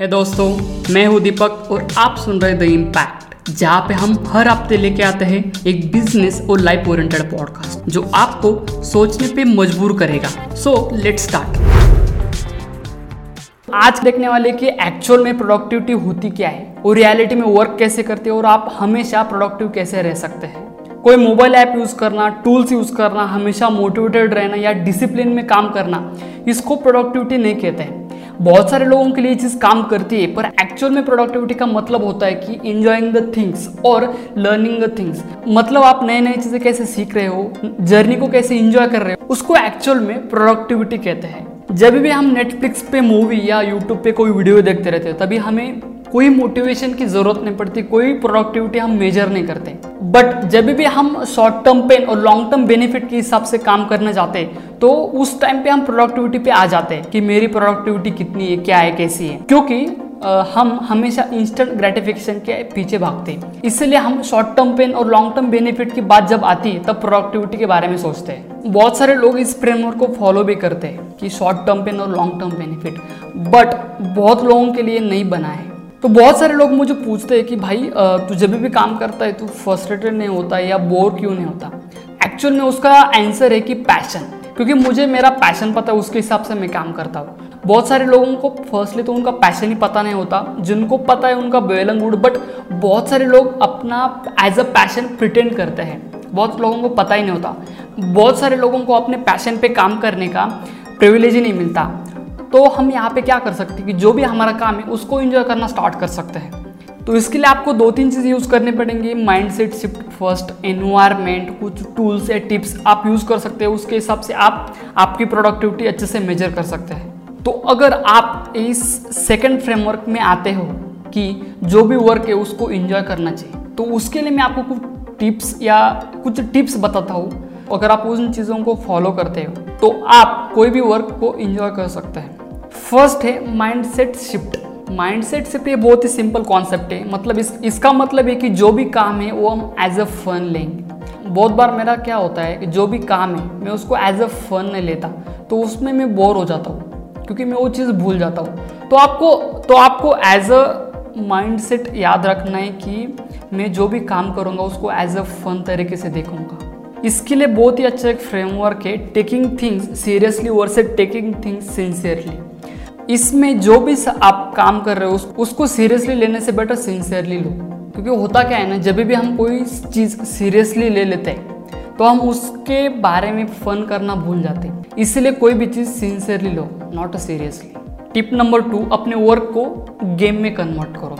है दोस्तों, मैं हूँ दीपक और आप सुन रहे द इम्पैक्ट जहाँ पे हम हर हफ़्ते लेके आते हैं एक बिज़नेस और लाइफ ओरिएंटेड पॉडकास्ट जो आपको सोचने पे मजबूर करेगा। सो लेट्स स्टार्ट आज देखने वाले कि एक्चुअल में प्रोडक्टिविटी होती क्या है, और रियलिटी में वर्क कैसे करते हैं, और आप हमेशा प्रोडक्टिव कैसे रह सकते हैं। कोई मोबाइल ऐप यूज़ करना टूल्स यूज़ करना, हमेशा मोटिवेटेड रहना या डिसिप्लिन में काम करना, इसको प्रोडक्टिविटी नहीं कहते हैं। बहुत सारे लोगों के लिए चीज़ काम करती है, पर एक्चुअल में प्रोडक्टिविटी का मतलब होता है कि इंजॉइंग द थिंग्स और लर्निंग द थिंग्स मतलब आप नए नए चीज़ें कैसे सीख रहे हो जर्नी को कैसे इंजॉय कर रहे हो, उसको एक्चुअल में प्रोडक्टिविटी कहते हैं। जब भी हम नेटफ्लिक्स पे मूवी या यूट्यूब पे कोई वीडियो देखते रहते हैं, तभी हमें कोई मोटिवेशन की ज़रूरत नहीं पड़ती, कोई प्रोडक्टिविटी हम मेजर नहीं करते। बट जब भी हम शॉर्ट टर्म पेन और लॉन्ग टर्म बेनिफिट के हिसाब से काम करना चाहते तो उस टाइम पे हम प्रोडक्टिविटी पे आ जाते हैं कि मेरी प्रोडक्टिविटी कितनी है, क्या है, कैसी है। क्योंकि हम हमेशा इंस्टेंट ग्रेटिफिकेशन के पीछे भागते। हैं इसलिए हम शॉर्ट टर्म पेन और लॉन्ग टर्म बेनिफिट की बात जब आती है तब प्रोडक्टिविटी के बारे में सोचते हैं। बहुत सारे लोग इस फ्रेमवर्क को फॉलो भी करते हैं कि शॉर्ट टर्म पेन और लॉन्ग टर्म बेनिफिट बट बहुत लोगों के लिए नहीं बना है। तो बहुत सारे लोग मुझे पूछते हैं कि भाई तू जब भी काम करता है, तू फ्रस्ट्रेटेड नहीं होता या बोर क्यों नहीं होता? एक्चुअल में उसका आंसर है कि पैशन क्योंकि मुझे मेरा पैशन पता है, उसके हिसाब से मैं काम करता हूँ। बहुत सारे लोगों को फर्स्टली तो उनका पैशन ही पता नहीं होता, जिनको पता है उनका एंड गुड बट बहुत सारे लोग अपना एज अ पैशन प्रिटेंड करते हैं। बहुत लोगों को पता ही नहीं होता। बहुत सारे लोगों को अपने पैशन पे काम करने का प्रिविलेज ही नहीं मिलता। तो हम यहाँ पे क्या कर सकते हैं कि जो भी हमारा काम है, उसको इंजॉय करना स्टार्ट कर सकते हैं। तो इसके लिए आपको दो तीन चीज़ यूज़ करनी पड़ेंगी। Mind set shift first environment कुछ टूल्स या टिप्स आप यूज़ कर सकते हैं। उसके हिसाब से आप, आपकी प्रोडक्टिविटी अच्छे से मेजर कर सकते हैं। तो अगर आप इस सेकेंड फ्रेमवर्क में आते हो कि जो भी वर्क है, उसको इंजॉय करना चाहिए तो उसके लिए मैं आपको कुछ टिप्स या कुछ टिप्स बताता हूँ। अगर आप उन चीज़ों को फॉलो करते हो तो आप कोई भी वर्क को इंजॉय कर सकते हैं। फ़र्स्ट है mind set shift mind set shift ये बहुत ही सिंपल कॉन्सेप्ट है. मतलब इस, इसका मतलब है कि जो भी काम है, वो हम एज अ फन लेंगे. बहुत बार मेरा क्या होता है कि जो भी काम है, मैं उसको एज अ फन नहीं लेता. तो उसमें मैं बोर हो जाता हूँ, क्योंकि मैं वो चीज़ भूल जाता हूँ. तो आपको तो आपको एज अ माइंड सेट याद रखना है कि मैं जो भी काम करूँगा, उसको एज अ फन तरीके से देखूँगा. इसके लिए बहुत ही अच्छा एक फ्रेमवर्क है taking things seriously versus taking things sincerely इसमें जो भी आप काम कर रहे हो उस, उसको सीरियसली लेने से बेटर सिंसियरली लो। क्योंकि होता क्या है ना जब भी हम कोई चीज़ सीरियसली ले लेते हैं तो हम उसके बारे में फन करना भूल जाते हैं। इसलिए कोई भी चीज़ sincerely low not seriously tip number two अपने वर्क को गेम में कन्वर्ट करो।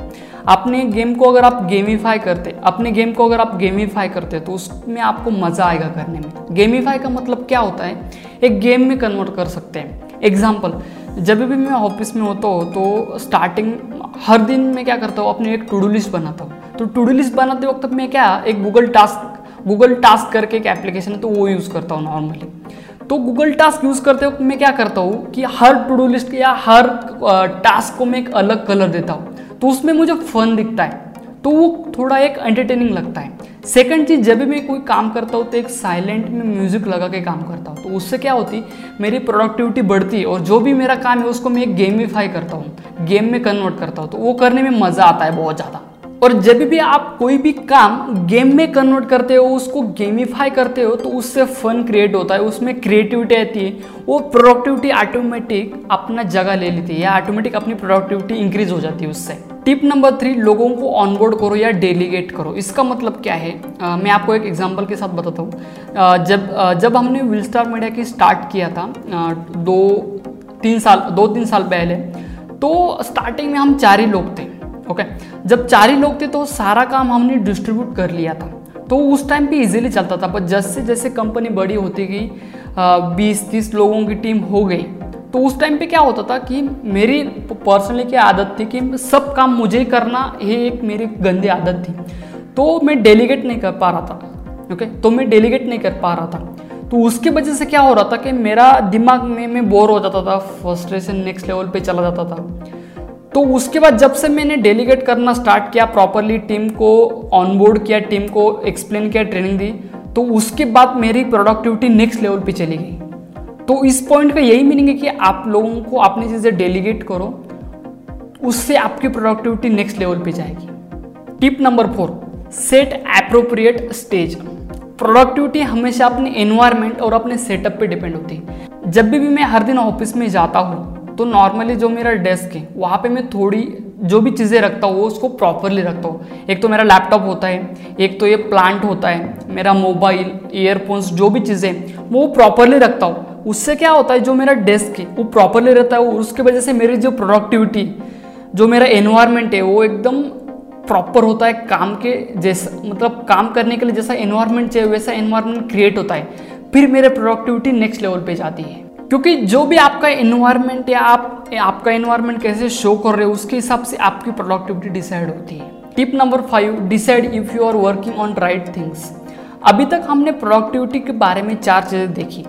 अपने गेम को अगर आप गेमीफाई करते अपने गेम को अगर आप गेमीफाई करते तो उसमें आपको मज़ा आएगा करने में। गेमीफाई का मतलब क्या होता है? एक गेम में कन्वर्ट कर सकते हैं। एग्ज़ाम्पल जब भी मैं ऑफ़िस में होता हूँ तो स्टार्टिंग हर दिन मैं क्या करता हूँ, अपनी एक टू डू लिस्ट बनाता हूँ। तो टू डू लिस्ट बनाते वक्त मैं क्या, एक गूगल टास्क गूगल टास्क करके एक एप्लीकेशन है तो वो यूज़ करता हूँ नॉर्मली तो गूगल टास्क यूज़ करते वक्त मैं क्या करता हूँ कि हर टू डू लिस्ट या हर टास्क को मैं एक अलग कलर देता हूँ। तो उसमें मुझे फन दिखता है। तो वो थोड़ा एक एंटरटेनिंग लगता है। सेकंड चीज़, जब भी मैं कोई काम करता हूँ तो एक साइलेंट में म्यूज़िक लगा के काम करता हूँ। तो उससे क्या होती, मेरी प्रोडक्टिविटी बढ़ती है और जो भी मेरा काम है, उसको मैं एक गेमिफाई करता हूँ। गेम में कन्वर्ट करता हूँ। तो वो करने में मज़ा आता है बहुत ज़्यादा। और जब भी आप कोई भी काम गेम में कन्वर्ट करते हो, उसको गेमिफाई करते हो तो उससे फन क्रिएट होता है। उसमें क्रिएटिविटी आती है। वो प्रोडक्टिविटी ऑटोमेटिक अपना जगह ले लेती है या ऑटोमेटिक अपनी प्रोडक्टिविटी इंक्रीज हो जाती है उससे। टिप नंबर थ्री लोगों को ऑनबोर्ड करो या डेलीगेट करो। इसका मतलब क्या है? आ, मैं आपको एक एग्जांपल के साथ बताता हूँ। जब आ, जब हमने विल स्टार मीडिया की स्टार्ट किया था आ, दो तीन साल दो तीन साल पहले तो स्टार्टिंग में हम चार ही लोग थे ओके जब चार ही लोग थे तो सारा काम हमने डिस्ट्रीब्यूट कर लिया था। तो उस टाइम पे इजीली चलता था पर जैसे जैसे कंपनी बड़ी होती गई बीस तीस लोगों की टीम हो गई तो उस टाइम पे क्या होता था कि मेरी पर्सनली क्या आदत थी कि सब काम मुझे ही करना ये एक मेरी गंदी आदत थी। तो मैं डेलीगेट नहीं कर पा रहा था ओके तो मैं डेलीगेट नहीं कर पा रहा था। तो उसके वजह से क्या हो रहा था कि मेरा दिमाग में, मैं बोर हो जाता था फ्रस्ट्रेशन नेक्स्ट लेवल पे चला जाता था। तो उसके बाद जब से मैंने डेलीगेट करना स्टार्ट किया प्रॉपरली टीम को ऑनबोर्ड किया टीम को एक्सप्लेन किया ट्रेनिंग दी तो उसके बाद मेरी प्रोडक्टिविटी नेक्स्ट लेवल पे चली गई। तो इस पॉइंट का यही मीनिंग है कि आप लोगों को अपनी चीज़ें डेलीगेट करो उससे आपकी प्रोडक्टिविटी नेक्स्ट लेवल पे जाएगी। Tip number four set appropriate stage productivity हमेशा अपने एनवायरनमेंट और अपने सेटअप पे डिपेंड होती है। जब भी, भी मैं हर दिन ऑफ़िस में जाता हूँ तो नॉर्मली जो मेरा डेस्क है वहाँ पे मैं थोड़ी जो भी चीज़ें रखता हूँ उसको प्रॉपरली रखता हूँ। एक तो मेरा लैपटॉप होता है एक तो ये प्लांट होता है मेरा मोबाइल ईयरफोन्स जो भी चीज़ें वो प्रॉपरली रखता हूँ। उससे क्या होता है, जो मेरा डेस्क है, वो प्रॉपरली रहता है उसकी वजह से मेरी जो प्रोडक्टिविटी जो मेरा एनवायरनमेंट है, वो एकदम प्रॉपर होता है काम के जैसा मतलब काम करने के लिए जैसा एनवायरनमेंट चाहिए, वैसा एनवायरनमेंट क्रिएट होता है। फिर मेरे प्रोडक्टिविटी नेक्स्ट लेवल पे जाती है। क्योंकि जो भी आपका इन्वायरमेंट या आप, आपका इन्वायरमेंट कैसे शो कर रहे हो, उसके हिसाब से आपकी प्रोडक्टिविटी डिसाइड होती है। Tip number five decide if you are working on right things अभी तक हमने प्रोडक्टिविटी के बारे में चार चीज़ें देखी।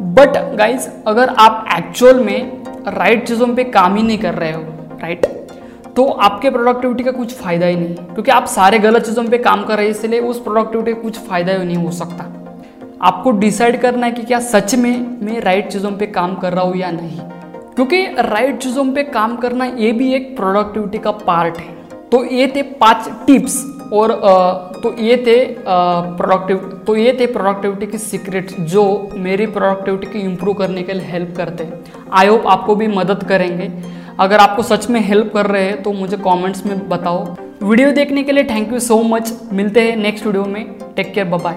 बट गाइज़ अगर आप एक्चुअल में राइट right चीज़ों पे काम ही नहीं कर रहे हो राइट right? तो आपके प्रोडक्टिविटी का कुछ फ़ायदा ही नहीं। क्योंकि आप सारे गलत चीज़ों पे काम कर रहे हैं, इसलिए उस प्रोडक्टिविटी का कुछ फ़ायदा ही नहीं हो सकता। आपको डिसाइड करना है कि क्या सच में मैं राइट चीज़ों पे काम कर रहा हूँ या नहीं। क्योंकि राइट चीज़ों पे काम करना ये भी एक प्रोडक्टिविटी का पार्ट है। तो ये थे पाँच टिप्स और तो ये थे प्रोडक्टिव तो ये थे प्रोडक्टिविटी के सीक्रेट्स जो मेरी प्रोडक्टिविटी की इम्प्रूव करने के लिए हेल्प करते हैं। आई होप आपको भी मदद करेंगे। अगर आपको सच में हेल्प कर रहे हैं तो मुझे कमेंट्स में बताओ। वीडियो देखने के लिए थैंक यू सो मच मिलते हैं नेक्स्ट वीडियो में। Take care bye